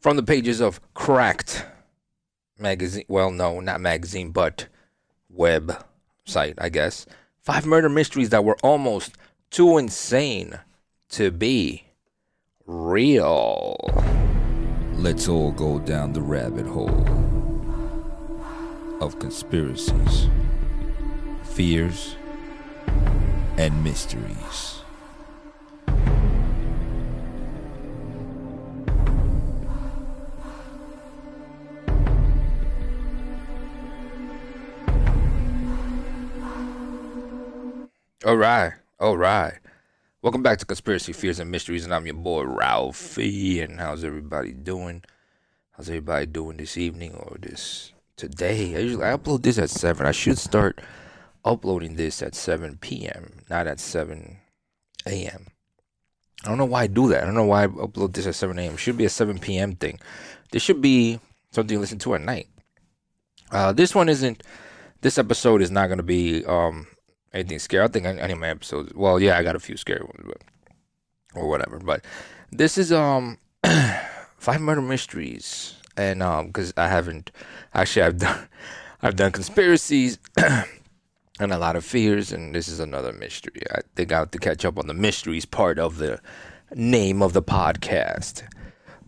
from the pages of Cracked magazine. Well, no, not magazine, but web site, I guess. Five murder mysteries that were almost too insane to be real. Let's all go down the rabbit hole of conspiracies, fears, and mysteries. All right, all right. Welcome back to Conspiracy Fears and Mysteries, and I'm your boy Ralphie. And how's everybody doing? How's everybody doing this evening or this today? I usually I upload this at seven. I should start uploading this at seven p.m., not at seven a.m. I don't know why I do that. I don't know why I upload this at seven a.m. It should be a seven p.m. thing. This should be something you listen to at night. Uh, this one isn't. This episode is not going to be um anything scary. I think any of my episodes. Well, yeah, I got a few scary ones, but or whatever. But this is um five murder mysteries, and um because I haven't actually I've done I've done conspiracies. and a lot of fears, and this is another mystery. I think I have to catch up on the mysteries part of the name of the podcast.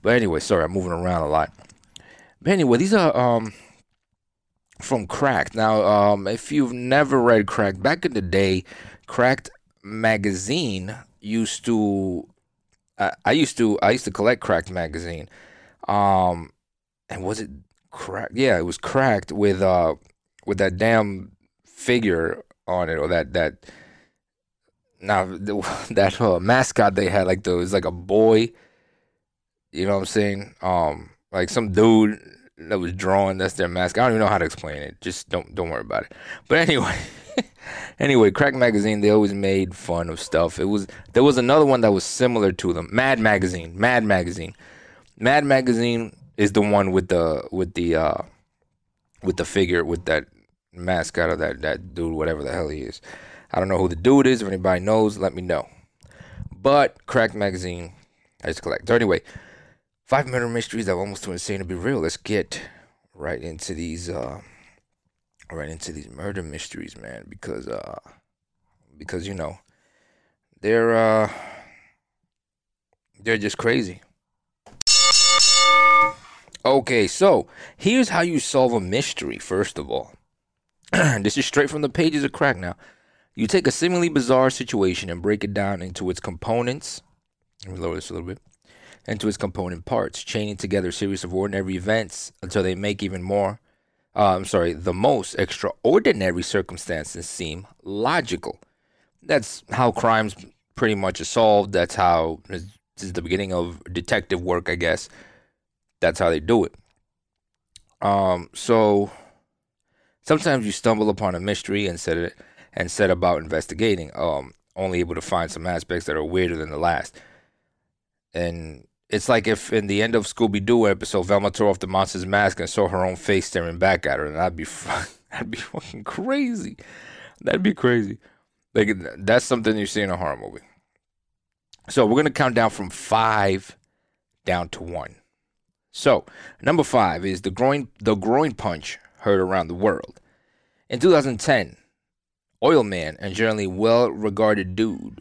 But anyway, sorry, I'm moving around a lot. But anyway, these are um from Cracked. Now, um, if you've never read Cracked, back in the day, Cracked magazine used to. Uh, I used to. I used to collect Cracked magazine. Um, and was it cracked? Yeah, it was cracked with uh with that damn figure on it or that that. Now that uh, mascot they had like the it was like a boy. You know what I'm saying? Um, like some dude that was drawn. That's their mask. I don't even know how to explain it. Just don't don't worry about it. But anyway, anyway, Crack Magazine. They always made fun of stuff. It was there was another one that was similar to them. Mad Magazine. Mad Magazine. Mad Magazine is the one with the with the uh with the figure with that mascot of that that dude, whatever the hell he is. I don't know who the dude is. If anybody knows, let me know. But Crack Magazine, I just collect. So anyway, five murder mysteries that are almost too insane to be real. Let's get right into these uh right into these murder mysteries, man, because uh because you know they're uh they're just crazy. Okay, so here's how you solve a mystery, first of all. this is straight from the pages of crack now. You take a seemingly bizarre situation and break it down into its components. Let me lower this a little bit into its component parts, chaining together a series of ordinary events until they make even more, uh, I'm sorry, the most extraordinary circumstances seem logical. That's how crimes pretty much are solved. That's how this is the beginning of detective work, I guess. That's how they do it. Um, so sometimes you stumble upon a mystery and set it and set about investigating. Um, only able to find some aspects that are weirder than the last. And it's like if in the end of Scooby Doo episode, Velma tore off the monster's mask and saw her own face staring back at her, and that'd be that'd be fucking crazy. That'd be crazy. Like that's something you see in a horror movie. So we're gonna count down from five down to one. So number five is the groin the groin punch heard around the world. In 2010, oil man and generally well regarded dude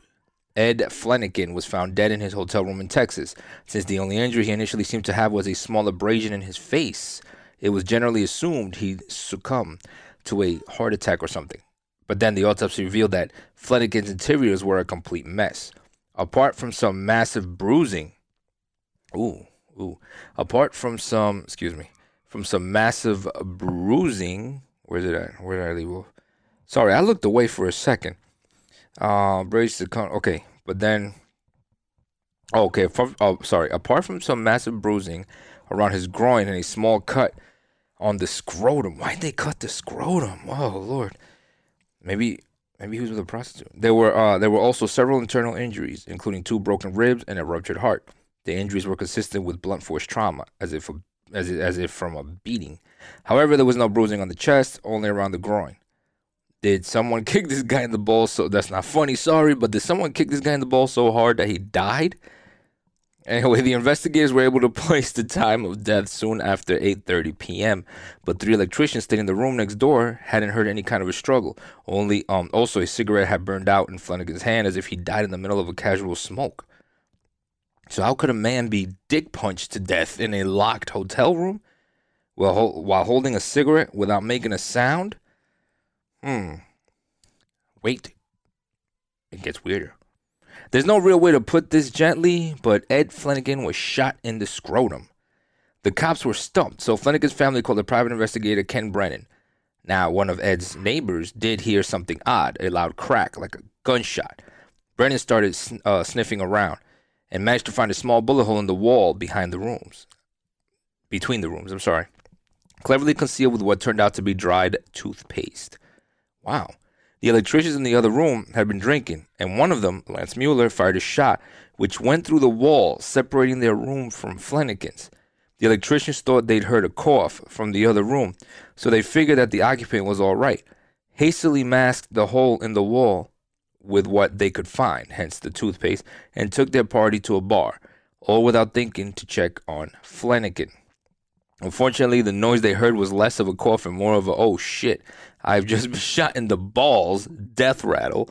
Ed Flanagan was found dead in his hotel room in Texas. Since the only injury he initially seemed to have was a small abrasion in his face, it was generally assumed he succumbed to a heart attack or something. But then the autopsy revealed that Flanagan's interiors were a complete mess. Apart from some massive bruising, ooh, ooh, apart from some, excuse me, from some massive bruising, where's it at? where did I leave off? Sorry, I looked away for a second. Uh, brace the con. Okay, but then. Oh, okay, from, oh, sorry. Apart from some massive bruising around his groin and a small cut on the scrotum. Why'd they cut the scrotum? Oh Lord. Maybe maybe he was with a prostitute. There were uh, there were also several internal injuries, including two broken ribs and a ruptured heart. The injuries were consistent with blunt force trauma, as if as if, as if from a beating. However, there was no bruising on the chest, only around the groin. Did someone kick this guy in the ball So that's not funny. Sorry, but did someone kick this guy in the ball so hard that he died? Anyway, the investigators were able to place the time of death soon after 8:30 p.m. But three electricians staying in the room next door hadn't heard any kind of a struggle. Only, um, also a cigarette had burned out in Flanagan's hand as if he died in the middle of a casual smoke. So how could a man be dick punched to death in a locked hotel room, while while holding a cigarette without making a sound? Hmm. Wait. It gets weirder. There's no real way to put this gently, but Ed Flanagan was shot in the scrotum. The cops were stumped, so Flanagan's family called the private investigator Ken Brennan. Now, one of Ed's neighbors did hear something odd, a loud crack, like a gunshot. Brennan started uh, sniffing around and managed to find a small bullet hole in the wall behind the rooms. Between the rooms, I'm sorry. Cleverly concealed with what turned out to be dried toothpaste. Wow. The electricians in the other room had been drinking, and one of them, Lance Mueller, fired a shot which went through the wall, separating their room from Flanagan's. The electricians thought they'd heard a cough from the other room, so they figured that the occupant was all right. Hastily masked the hole in the wall with what they could find, hence the toothpaste, and took their party to a bar, all without thinking to check on Flanagan. Unfortunately, the noise they heard was less of a cough and more of a oh shit, I've just been shot in the balls, death rattle.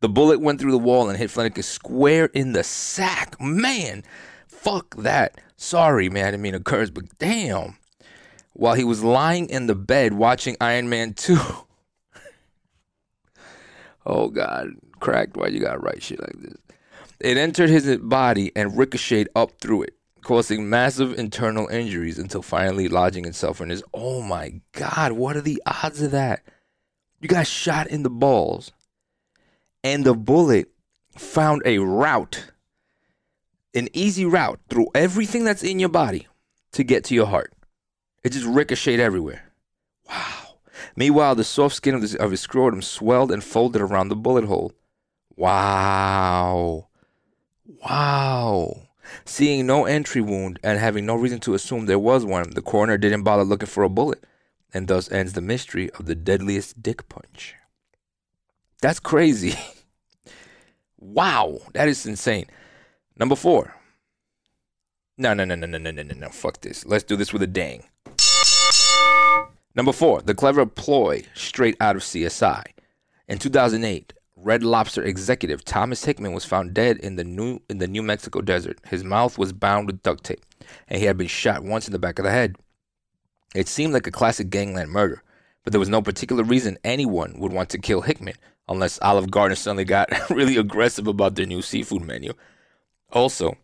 The bullet went through the wall and hit Flanagan square in the sack. Man, fuck that. Sorry, man, I didn't mean to curse, but damn. While he was lying in the bed watching Iron Man 2. oh, God. Cracked, why you gotta write shit like this? It entered his body and ricocheted up through it causing massive internal injuries until finally lodging itself in his. Oh my God, what are the odds of that? You got shot in the balls, and the bullet found a route, an easy route through everything that's in your body to get to your heart. It just ricocheted everywhere. Wow. Meanwhile, the soft skin of his, of his scrotum swelled and folded around the bullet hole. Wow. Wow. Seeing no entry wound and having no reason to assume there was one, the coroner didn't bother looking for a bullet, and thus ends the mystery of the deadliest dick punch. That's crazy. wow, that is insane. Number four. No, no, no, no, no, no, no, no, no. Fuck this. Let's do this with a dang. Number four, the clever ploy straight out of CSI. In 2008, Red Lobster executive Thomas Hickman was found dead in the New in the New Mexico desert. His mouth was bound with duct tape, and he had been shot once in the back of the head. It seemed like a classic gangland murder, but there was no particular reason anyone would want to kill Hickman unless Olive Garden suddenly got really aggressive about their new seafood menu. Also,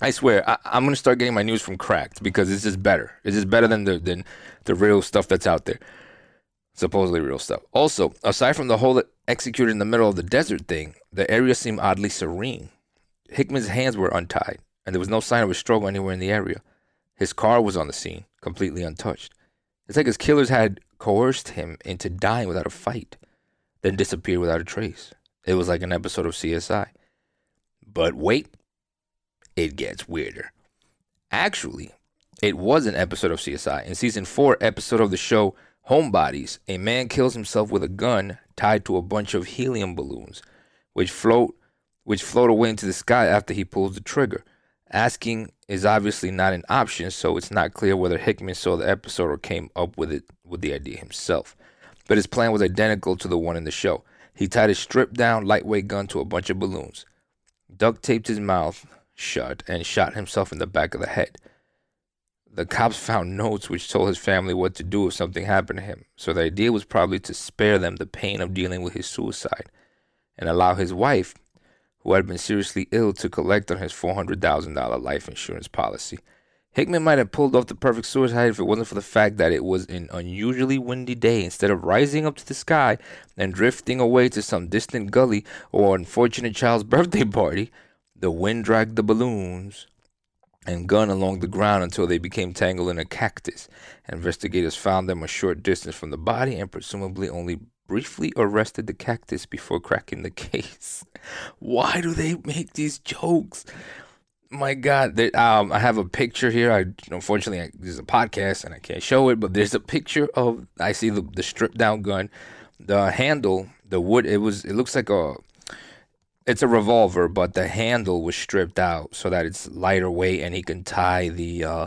I swear I, am gonna start getting my news from Cracked because this is better. This is better than the than the real stuff that's out there supposedly real stuff. Also, aside from the hole executed in the middle of the desert thing, the area seemed oddly serene. Hickman's hands were untied, and there was no sign of a struggle anywhere in the area. His car was on the scene, completely untouched. It's like his killers had coerced him into dying without a fight, then disappeared without a trace. It was like an episode of CSI. But wait, it gets weirder. Actually, it was an episode of CSI. In season 4 episode of the show Homebodies, a man kills himself with a gun tied to a bunch of helium balloons, which float which float away into the sky after he pulls the trigger. Asking is obviously not an option, so it's not clear whether Hickman saw the episode or came up with it with the idea himself. But his plan was identical to the one in the show. He tied a stripped down lightweight gun to a bunch of balloons, duct taped his mouth shut, and shot himself in the back of the head. The cops found notes which told his family what to do if something happened to him, so the idea was probably to spare them the pain of dealing with his suicide and allow his wife, who had been seriously ill, to collect on his $400,000 life insurance policy. Hickman might have pulled off the perfect suicide if it wasn't for the fact that it was an unusually windy day. Instead of rising up to the sky and drifting away to some distant gully or unfortunate child's birthday party, the wind dragged the balloons and gun along the ground until they became tangled in a cactus. Investigators found them a short distance from the body and presumably only briefly arrested the cactus before cracking the case. Why do they make these jokes? My God, they, um, I have a picture here. I unfortunately this is a podcast and I can't show it, but there's a picture of I see the, the stripped down gun, the handle, the wood. It was it looks like a it's a revolver, but the handle was stripped out so that it's lighter weight, and he can tie the uh,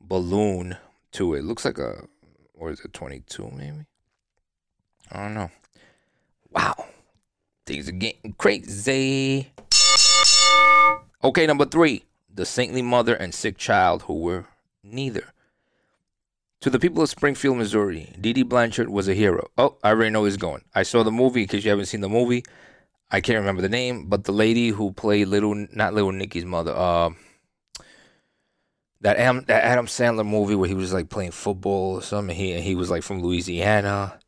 balloon to it. Looks like a, or is it 22 maybe? I don't know. Wow, things are getting crazy. Okay, number three, the saintly mother and sick child who were neither. To the people of Springfield, Missouri, Dee Dee Blanchard was a hero. Oh, I already know he's going. I saw the movie. In case you haven't seen the movie, I can't remember the name, but the lady who played little, not little Nicky's mother, uh, that Adam, that Adam Sandler movie where he was like playing football or something. He he was like from Louisiana.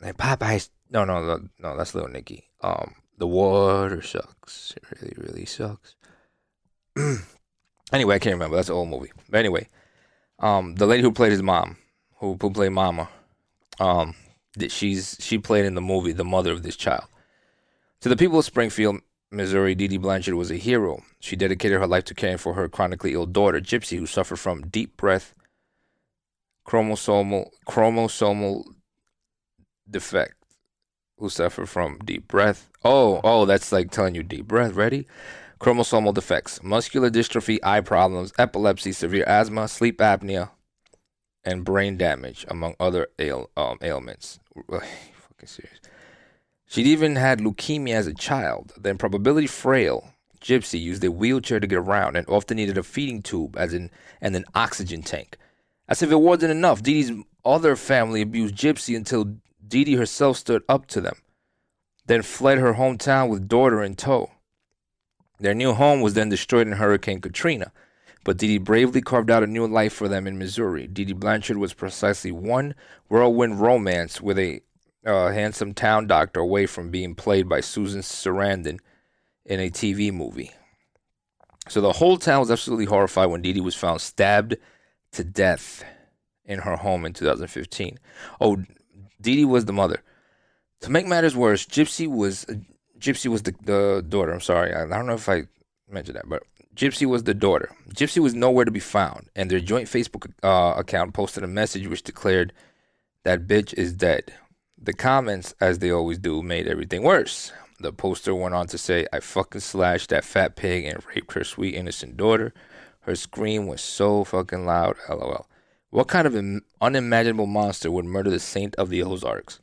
And Popeyes, no, no, no, no, that's little Nicky. Um, the water sucks. It really, really sucks. anyway, I can't remember. That's an old movie. But anyway, um, the lady who played his mom, who, who played Mama, um, that she's she played in the movie the mother of this child. To the people of Springfield, Missouri, Dee Dee Blanchard was a hero. She dedicated her life to caring for her chronically ill daughter, Gypsy, who suffered from deep breath chromosomal chromosomal defect. Who suffered from deep breath? Oh, oh, that's like telling you deep breath. Ready? Chromosomal defects, muscular dystrophy, eye problems, epilepsy, severe asthma, sleep apnea, and brain damage, among other ail, um, ailments. fucking serious. She'd even had leukemia as a child. then improbability frail Gypsy used a wheelchair to get around and often needed a feeding tube as in and an oxygen tank. As if it wasn't enough, Dee Dee's other family abused Gypsy until Dee Dee herself stood up to them, then fled her hometown with daughter in tow. Their new home was then destroyed in Hurricane Katrina, but Dee Dee bravely carved out a new life for them in Missouri. Dee Dee Blanchard was precisely one whirlwind romance with a uh, handsome town doctor away from being played by Susan Sarandon in a TV movie. So the whole town was absolutely horrified when Dee Dee was found stabbed to death in her home in 2015. Oh, Dee Dee was the mother. To make matters worse, Gypsy was Gypsy was the, the daughter. I'm sorry, I, I don't know if I mentioned that, but Gypsy was the daughter. Gypsy was nowhere to be found, and their joint Facebook uh, account posted a message which declared that bitch is dead. The comments, as they always do, made everything worse. The poster went on to say, I fucking slashed that fat pig and raped her sweet innocent daughter. Her scream was so fucking loud, lol. What kind of unimaginable monster would murder the saint of the Ozarks?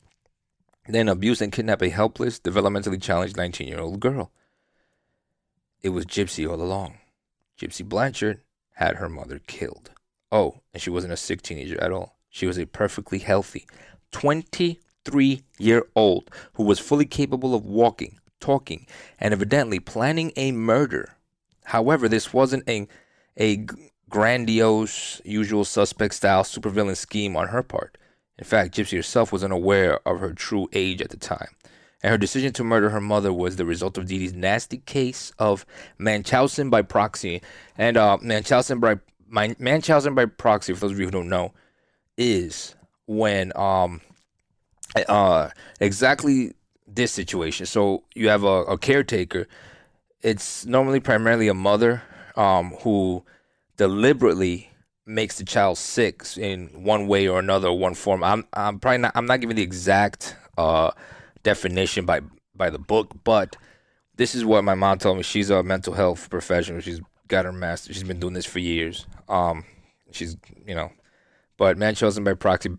Then abuse and kidnap a helpless, developmentally challenged 19 year old girl. It was Gypsy all along. Gypsy Blanchard had her mother killed. Oh, and she wasn't a sick teenager at all. She was a perfectly healthy 20 three year old who was fully capable of walking, talking, and evidently planning a murder. However, this wasn't a, a grandiose, usual suspect style supervillain scheme on her part. In fact, Gypsy herself was unaware of her true age at the time. And her decision to murder her mother was the result of Dee's nasty case of Munchausen by proxy. And uh, Munchausen by Munchausen by proxy, for those of you who don't know, is when um, uh, exactly this situation. So you have a, a caretaker. It's normally primarily a mother um, who deliberately makes the child sick in one way or another, one form. I'm I'm probably not I'm not giving the exact uh, definition by by the book, but this is what my mom told me. She's a mental health professional. She's got her master. She's been doing this for years. Um, she's you know but Munchausen by proxy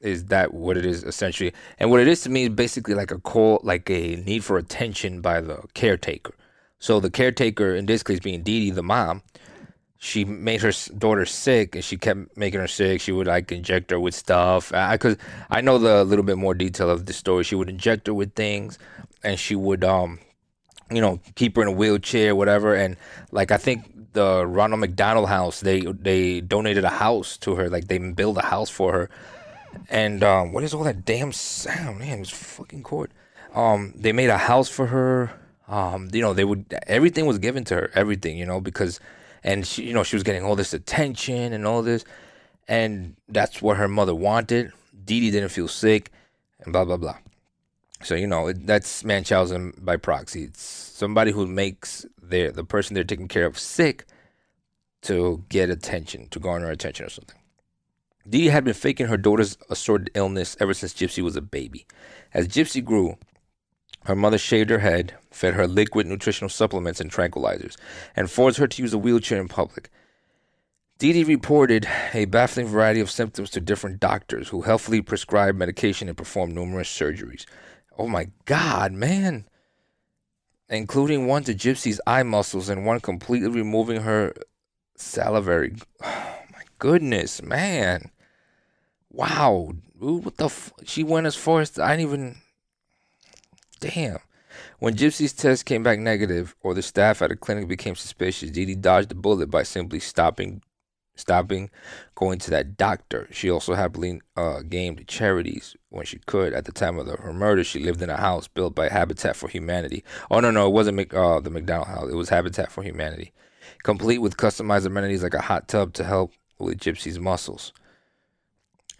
is that what it is essentially, and what it is to me is basically like a call, like a need for attention by the caretaker. So the caretaker, in this case being Dee Dee, the mom, she made her daughter sick, and she kept making her sick. She would like inject her with stuff. I, I know the little bit more detail of the story. She would inject her with things, and she would um, you know, keep her in a wheelchair, whatever. And like I think the Ronald McDonald House. They they donated a house to her. Like they built a house for her. And um, what is all that damn sound? Man, it was fucking court. Um, they made a house for her. Um, you know, they would everything was given to her, everything, you know, because and she, you know, she was getting all this attention and all this, and that's what her mother wanted. Dee Dee didn't feel sick, and blah blah blah. So you know, that's Munchausen by proxy. It's somebody who makes their the person they're taking care of sick to get attention, to garner attention or something. Dee had been faking her daughter's assorted illness ever since Gypsy was a baby. As Gypsy grew, Her mother shaved her head, fed her liquid nutritional supplements and tranquilizers, and forced her to use a wheelchair in public. Dee Dee reported a baffling variety of symptoms to different doctors who helpfully prescribed medication and performed numerous surgeries. Oh my God, man. Including one to Gypsy's eye muscles and one completely removing her salivary. Oh my goodness, man. Wow. Dude, what the f- She went as far as I didn't even. Damn. When Gypsy's test came back negative, or the staff at a clinic became suspicious, Dee Dee dodged the bullet by simply stopping stopping going to that doctor. She also happily uh, gamed charities when she could. At the time of the, her murder, she lived in a house built by Habitat for Humanity. Oh, no, no, it wasn't Mc, uh, the McDonald house. It was Habitat for Humanity, complete with customized amenities like a hot tub to help with Gypsy's muscles.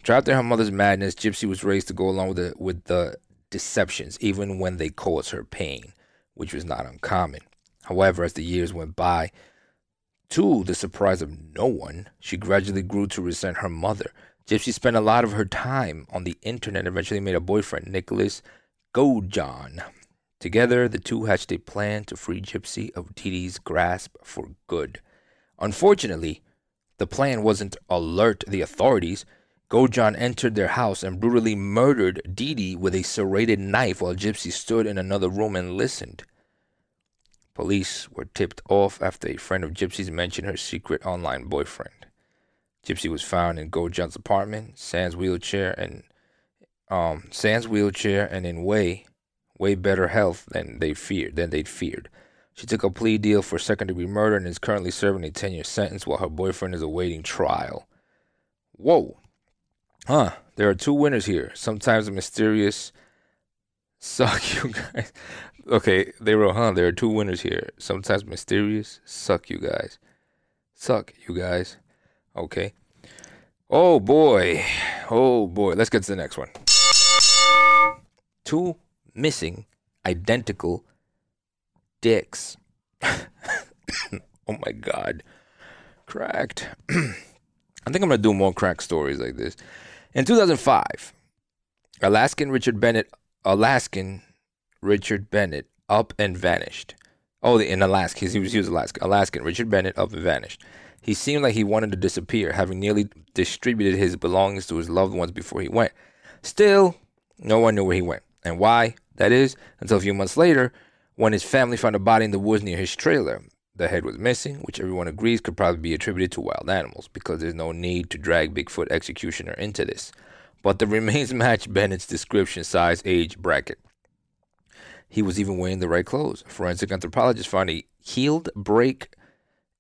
Trapped in her mother's madness, Gypsy was raised to go along with the, with the deceptions, even when they caused her pain, which was not uncommon. However, as the years went by, to the surprise of no one, she gradually grew to resent her mother. Gypsy spent a lot of her time on the internet and eventually made a boyfriend, Nicholas Godejohn. Together, the two hatched a plan to free Gypsy of Dee's grasp for good. Unfortunately, the plan wasn't alert the authorities. Godejohn entered their house and brutally murdered Dee with a serrated knife while Gypsy stood in another room and listened. Police were tipped off after a friend of Gypsy's mentioned her secret online boyfriend. Gypsy was found in Godejohn's apartment, Sans wheelchair and um Sans wheelchair and in way way better health than they feared than they'd feared. She took a plea deal for second degree murder and is currently serving a 10 year sentence while her boyfriend is awaiting trial. Whoa. Huh. There are two winners here. Sometimes a mysterious suck you guys. Okay, they wrote, huh? There are two winners here. Sometimes mysterious. Suck you guys. Suck you guys. Okay. Oh boy. Oh boy. Let's get to the next one. Two missing identical dicks. oh my god. Cracked. I think I'm gonna do more crack stories like this. In 2005, Alaskan Richard Bennett, Alaskan Richard Bennett up and vanished. Oh, in Alaska, he was, he was Alaska. Alaskan Richard Bennett up and vanished. He seemed like he wanted to disappear, having nearly distributed his belongings to his loved ones before he went. Still, no one knew where he went and why. That is, until a few months later, when his family found a body in the woods near his trailer. The head was missing, which everyone agrees could probably be attributed to wild animals, because there's no need to drag Bigfoot executioner into this. But the remains match Bennett's description, size, age bracket. He was even wearing the right clothes. Forensic anthropologists found a healed break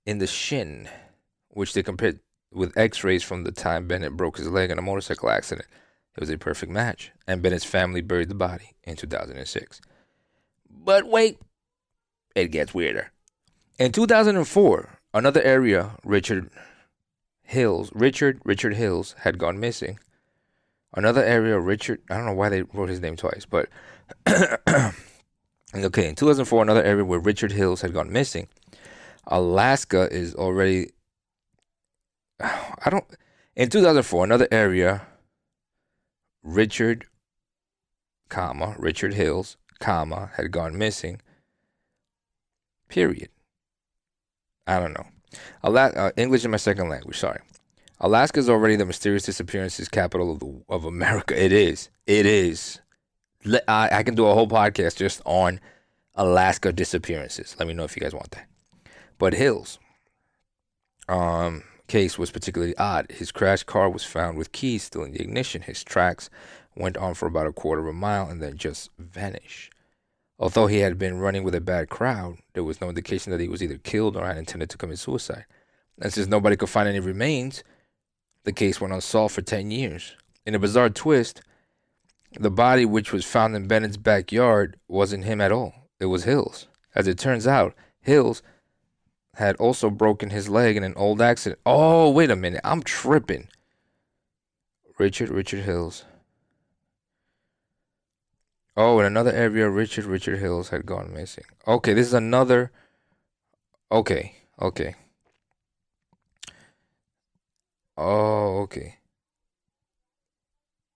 in the shin, which they compared with x rays from the time Bennett broke his leg in a motorcycle accident. It was a perfect match, and Bennett's family buried the body in 2006. But wait, it gets weirder. In 2004, another area, Richard Hills, Richard Richard Hills had gone missing. Another area, Richard, I don't know why they wrote his name twice, but Okay, in 2004, another area where Richard Hills had gone missing. Alaska is already. I don't. In 2004, another area. Richard, comma Richard Hills, comma had gone missing. Period. I don't know. Uh, English is my second language. Sorry. Alaska is already the mysterious disappearances capital of the of America. It is. It is. I, can do a whole podcast just on Alaska disappearances. Let me know if you guys want that. But Hills um, case was particularly odd. His crashed car was found with keys still in the ignition. His tracks went on for about a quarter of a mile and then just vanished. Although he had been running with a bad crowd, there was no indication that he was either killed or had intended to commit suicide. And since nobody could find any remains, the case went unsolved for 10 years. In a bizarre twist, the body, which was found in Bennett's backyard, wasn't him at all. It was Hills. As it turns out, Hills had also broken his leg in an old accident. Oh, wait a minute. I'm tripping. Richard, Richard Hills. Oh, in another area, Richard, Richard Hills had gone missing. Okay, this is another. Okay, okay. Oh, okay.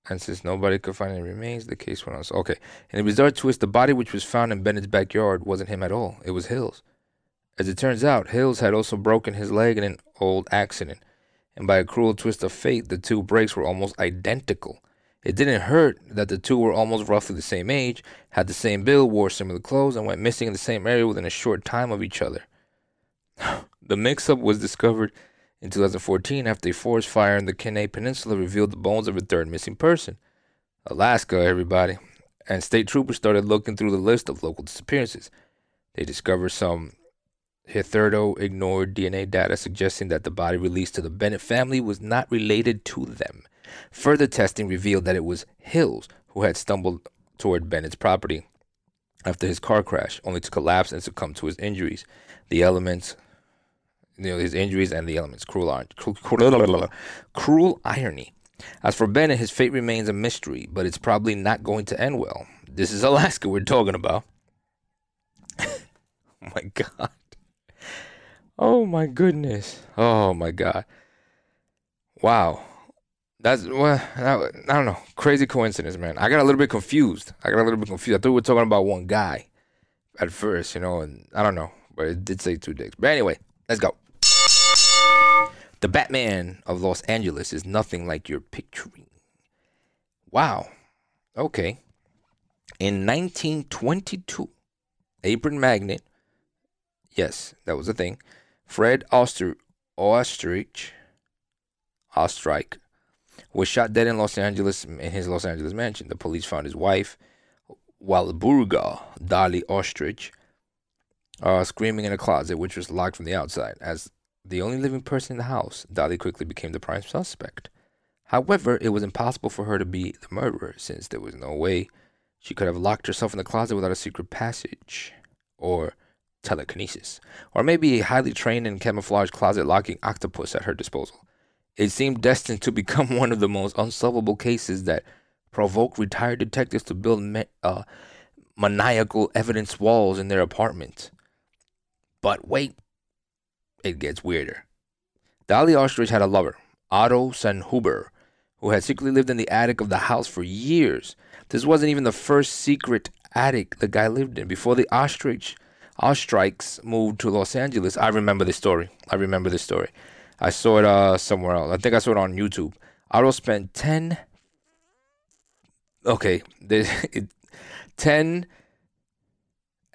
And since nobody could find any remains, the case went on. So, okay. In a bizarre twist, the body which was found in Bennett's backyard wasn't him at all. It was Hills. As it turns out, Hills had also broken his leg in an old accident. And by a cruel twist of fate, the two breaks were almost identical. It didn't hurt that the two were almost roughly the same age, had the same build, wore similar clothes, and went missing in the same area within a short time of each other. the mix up was discovered in 2014, after a forest fire in the Kenai Peninsula revealed the bones of a third missing person. Alaska, everybody. And state troopers started looking through the list of local disappearances. They discovered some hitherto ignored DNA data suggesting that the body released to the Bennett family was not related to them. Further testing revealed that it was Hills who had stumbled toward Bennett's property after his car crash, only to collapse and succumb to his injuries. The elements you know, his injuries and the elements. Cruel, cruel, cruel irony. As for Bennett, his fate remains a mystery, but it's probably not going to end well. This is Alaska we're talking about. oh my god. Oh my goodness. Oh my god. Wow. That's well, I, I don't know. Crazy coincidence, man. I got a little bit confused. I got a little bit confused. I thought we were talking about one guy at first, you know, and I don't know, but it did say two dicks. But anyway, let's go. The Batman of Los Angeles is nothing like you're picturing. Wow. Okay. In 1922, apron magnet, yes, that was a thing, Fred Oster, Ostrich, Ostrike, was shot dead in Los Angeles in his Los Angeles mansion. The police found his wife, Walburga Dolly Ostrich, uh, screaming in a closet, which was locked from the outside. As the only living person in the house, Dolly quickly became the prime suspect. However, it was impossible for her to be the murderer, since there was no way she could have locked herself in the closet without a secret passage or telekinesis, or maybe a highly trained and camouflaged closet locking octopus at her disposal. It seemed destined to become one of the most unsolvable cases that provoked retired detectives to build uh, maniacal evidence walls in their apartment. But wait, it gets weirder. Dolly Ostrich had a lover, Otto Sanhuber, who had secretly lived in the attic of the house for years. This wasn't even the first secret attic the guy lived in. Before the Ostrich Ostriches moved to Los Angeles, I remember this story. I remember this story. I saw it uh, somewhere else. I think I saw it on YouTube. Otto spent 10 okay, 10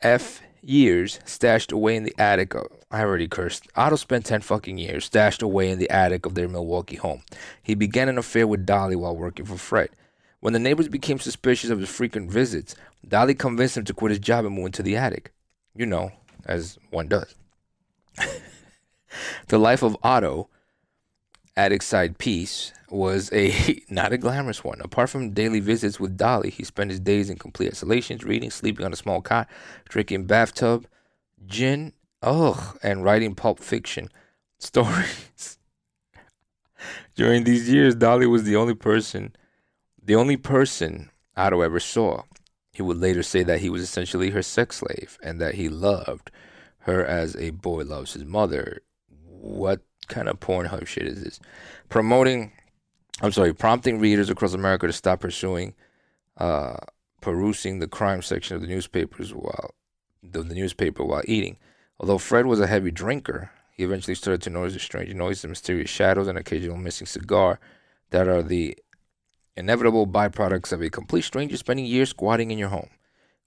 F years stashed away in the attic of, I already cursed. Otto spent 10 fucking years stashed away in the attic of their Milwaukee home. He began an affair with Dolly while working for Fred. When the neighbors became suspicious of his frequent visits, Dolly convinced him to quit his job and move into the attic. You know, as one does. the life of Otto, attic side piece, was a not a glamorous one. Apart from daily visits with Dolly, he spent his days in complete isolation, reading, sleeping on a small cot, drinking bathtub, gin, ugh, and writing pulp fiction stories. During these years, Dolly was the only person, the only person Otto ever saw. He would later say that he was essentially her sex slave and that he loved her as a boy loves his mother. What kind of Pornhub shit is this? Promoting I'm sorry, prompting readers across America to stop pursuing, uh, perusing the crime section of the newspapers while the, the newspaper while eating. Although Fred was a heavy drinker, he eventually started to notice the strange noises, the mysterious shadows, and occasional missing cigar that are the inevitable byproducts of a complete stranger spending years squatting in your home.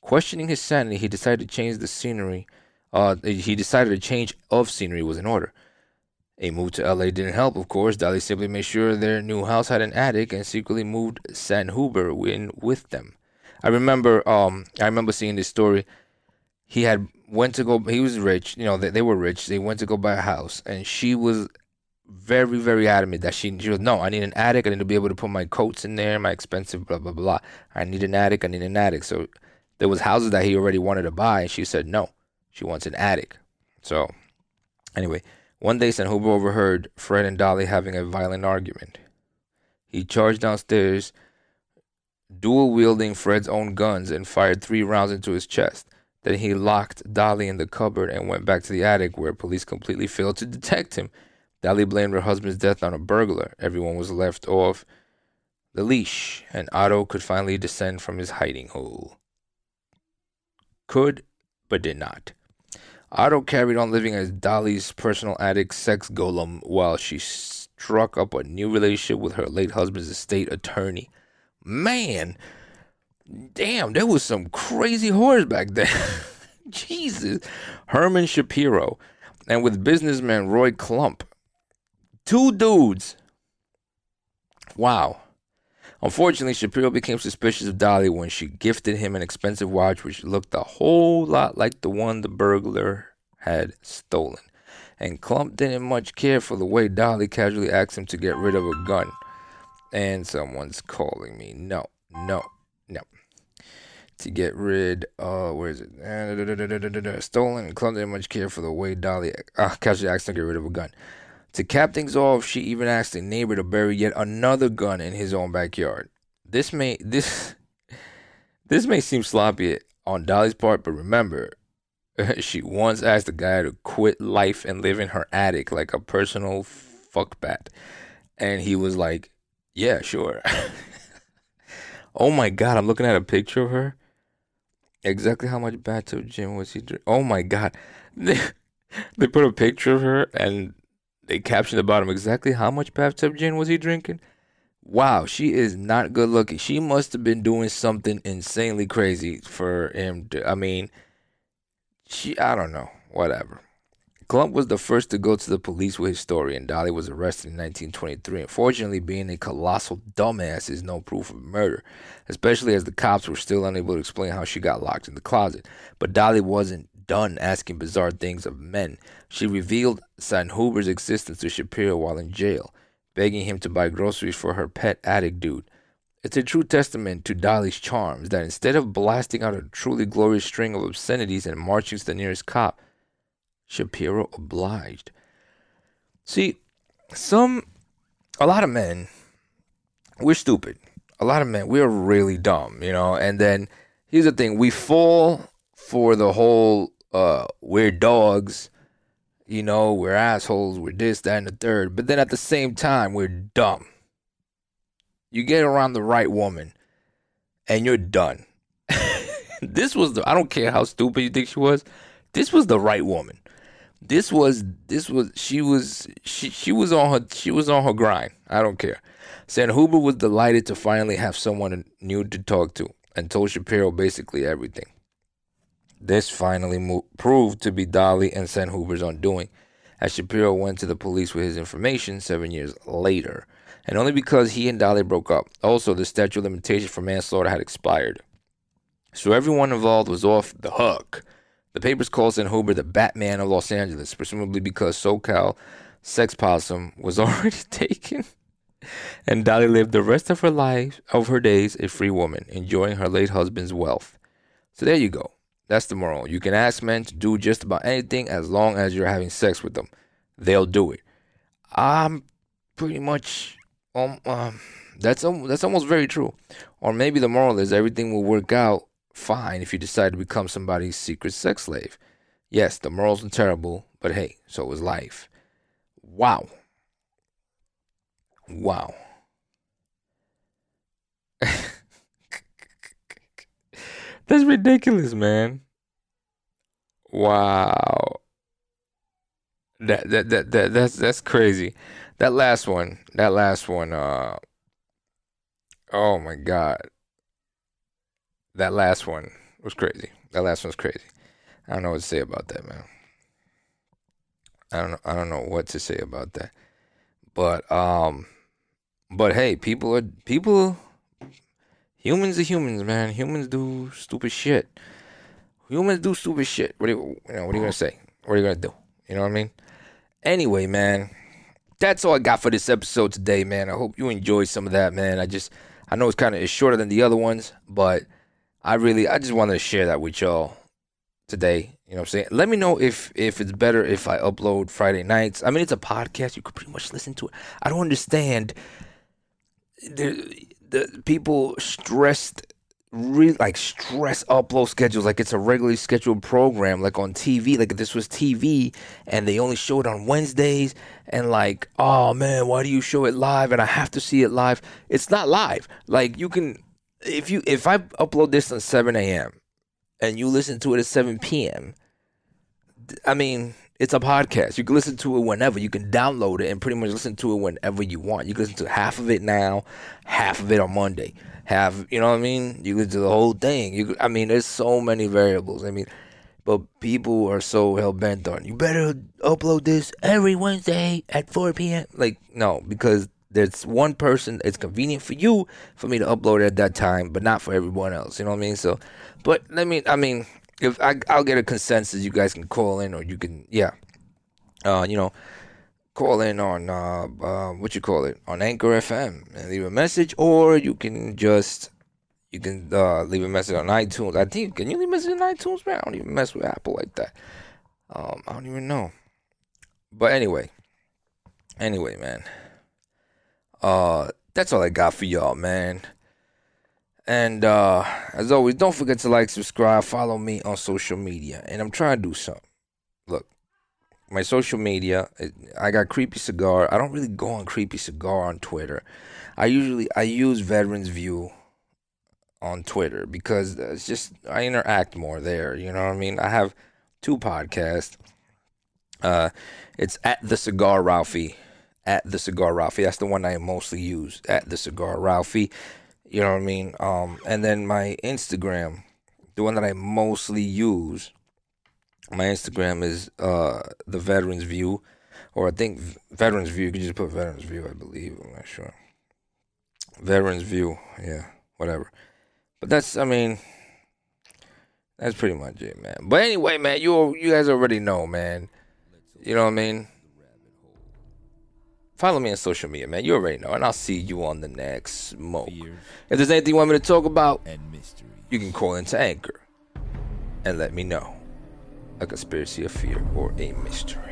Questioning his sanity, he decided to change the scenery. Uh, he decided a change of scenery was in order. A move to LA didn't help, of course. Dolly simply made sure their new house had an attic and secretly moved Sanhuber in with them. I remember, um, I remember seeing this story. He had went to go. He was rich. You know, they, they were rich. They went to go buy a house, and she was very, very adamant that she she was no. I need an attic. I need to be able to put my coats in there, my expensive blah blah blah. I need an attic. I need an attic. So there was houses that he already wanted to buy, and she said no. She wants an attic. So anyway, one day, Sanhuber overheard Fred and Dolly having a violent argument. He charged downstairs, dual wielding Fred's own guns, and fired three rounds into his chest. Then he locked Dolly in the cupboard and went back to the attic, where police completely failed to detect him. Dolly blamed her husband's death on a burglar. Everyone was left off the leash, and Otto could finally descend from his hiding hole. Could, but did not. Otto carried on living as Dolly's personal addict sex golem while she struck up a new relationship with her late husband's estate attorney. Man, damn, there was some crazy horrors back then. Jesus. Herman Shapiro and with businessman Roy Klump. Two dudes. Wow. Unfortunately, Shapiro became suspicious of Dolly when she gifted him an expensive watch which looked a whole lot like the one the burglar had stolen. And Klump didn't much care for the way Dolly casually asked him to get rid of a gun. And someone's calling me. No, no, no. To get rid, uh, where is it? Stolen and Klump didn't much care for the way Dolly uh, casually asked him to get rid of a gun. To cap things off, she even asked a neighbor to bury yet another gun in his own backyard. This may this this may seem sloppy on Dolly's part, but remember, she once asked a guy to quit life and live in her attic like a personal fuckbat. And he was like, Yeah, sure. oh my god, I'm looking at a picture of her. Exactly how much bathtub gin was he drinking? Oh my god. They put a picture of her and they captioned the bottom exactly how much bathtub gin was he drinking. Wow, she is not good looking. She must have been doing something insanely crazy for him to. I mean, she. I don't know. Whatever. Clump was the first to go to the police with his story, and Dolly was arrested in 1923. Unfortunately, being a colossal dumbass is no proof of murder, especially as the cops were still unable to explain how she got locked in the closet. But Dolly wasn't done asking bizarre things of men. She revealed Sanhuber's existence to Shapiro while in jail, begging him to buy groceries for her pet attic dude. It's a true testament to Dolly's charms that instead of blasting out a truly glorious string of obscenities and marching to the nearest cop, Shapiro obliged. See, some, a lot of men, we're stupid. A lot of men, we're really dumb, you know. And then here's the thing we fall for the whole uh, we're dogs, you know, we're assholes, we're this, that, and the third. But then at the same time, we're dumb. You get around the right woman, and you're done. this was the I don't care how stupid you think she was. This was the right woman. This was this was she was she she was on her she was on her grind. I don't care. Sanhuber was delighted to finally have someone new to talk to and told Shapiro basically everything. This finally proved to be Dolly and Sanhuber's undoing, as Shapiro went to the police with his information seven years later, and only because he and Dolly broke up. Also, the statute of limitation for manslaughter had expired. So everyone involved was off the hook. The papers called Sanhuber the Batman of Los Angeles, presumably because SoCal Sex Possum was already taken. And Dolly lived the rest of her life, of her days, a free woman, enjoying her late husband's wealth. So there you go. That's the moral. You can ask men to do just about anything as long as you're having sex with them. They'll do it. I'm pretty much um, um that's um, that's almost very true. Or maybe the moral is everything will work out fine if you decide to become somebody's secret sex slave. Yes, the morals are terrible, but hey, so is life. Wow. Wow. That's ridiculous, man. Wow. That, that that that that's that's crazy. That last one, that last one, uh oh my god. That last one was crazy. That last one was crazy. I don't know what to say about that, man. I don't know I don't know what to say about that. But um but hey, people are people humans are humans, man. Humans do stupid shit. Humans do stupid shit. What are you, you know, what are you gonna say? What are you gonna do? You know what I mean? Anyway, man, that's all I got for this episode today, man. I hope you enjoyed some of that, man. I just, I know it's kind of it's shorter than the other ones, but I really, I just wanted to share that with y'all today. You know what I'm saying? Let me know if if it's better if I upload Friday nights. I mean, it's a podcast. You could pretty much listen to it. I don't understand the the people stressed really like stress upload schedules like it's a regularly scheduled program like on TV like this was TV and they only show it on Wednesdays and like oh man why do you show it live and I have to see it live it's not live like you can if you if I upload this on 7 a.m. and you listen to it at 7 p.m. I mean it's a podcast. You can listen to it whenever. You can download it and pretty much listen to it whenever you want. You can listen to half of it now, half of it on Monday. Have you know what I mean? You can do the whole thing. You, I mean, there's so many variables. I mean, but people are so hell bent on you better upload this every Wednesday at 4 p.m. Like no, because there's one person. It's convenient for you for me to upload at that time, but not for everyone else. You know what I mean? So, but let me. I mean, if I, I'll get a consensus, you guys can call in or you can, yeah, uh, you know, call in on uh, uh, what you call it on Anchor FM and leave a message, or you can just you can uh, leave a message on iTunes. I think can you leave a message on iTunes, man? I don't even mess with Apple like that. Um, I don't even know. But anyway, anyway, man. Uh, that's all I got for y'all, man. And uh, as always, don't forget to like, subscribe, follow me on social media. And I'm trying to do something. Look, my social media, I got Creepy Cigar. I don't really go on Creepy Cigar on Twitter. I usually I use Veterans View on Twitter because it's just I interact more there. You know what I mean? I have two podcasts. Uh, it's at the Cigar Ralphie, at the Cigar Ralphie. That's the one I mostly use. At the Cigar Ralphie. You know what I mean? Um, and then my Instagram, the one that I mostly use my Instagram is uh the Veterans View, or I think Veterans View. You can just put Veterans View, I believe. I'm not sure. Veterans View, yeah, whatever. But that's, I mean, that's pretty much it, man. But anyway, man, you you guys already know, man. You know what I mean? Follow me on social media, man. You already know, and I'll see you on the next smoke. If there's anything you want me to talk about, and mystery, you can call into Anchor and let me know a conspiracy, of fear, or a mystery.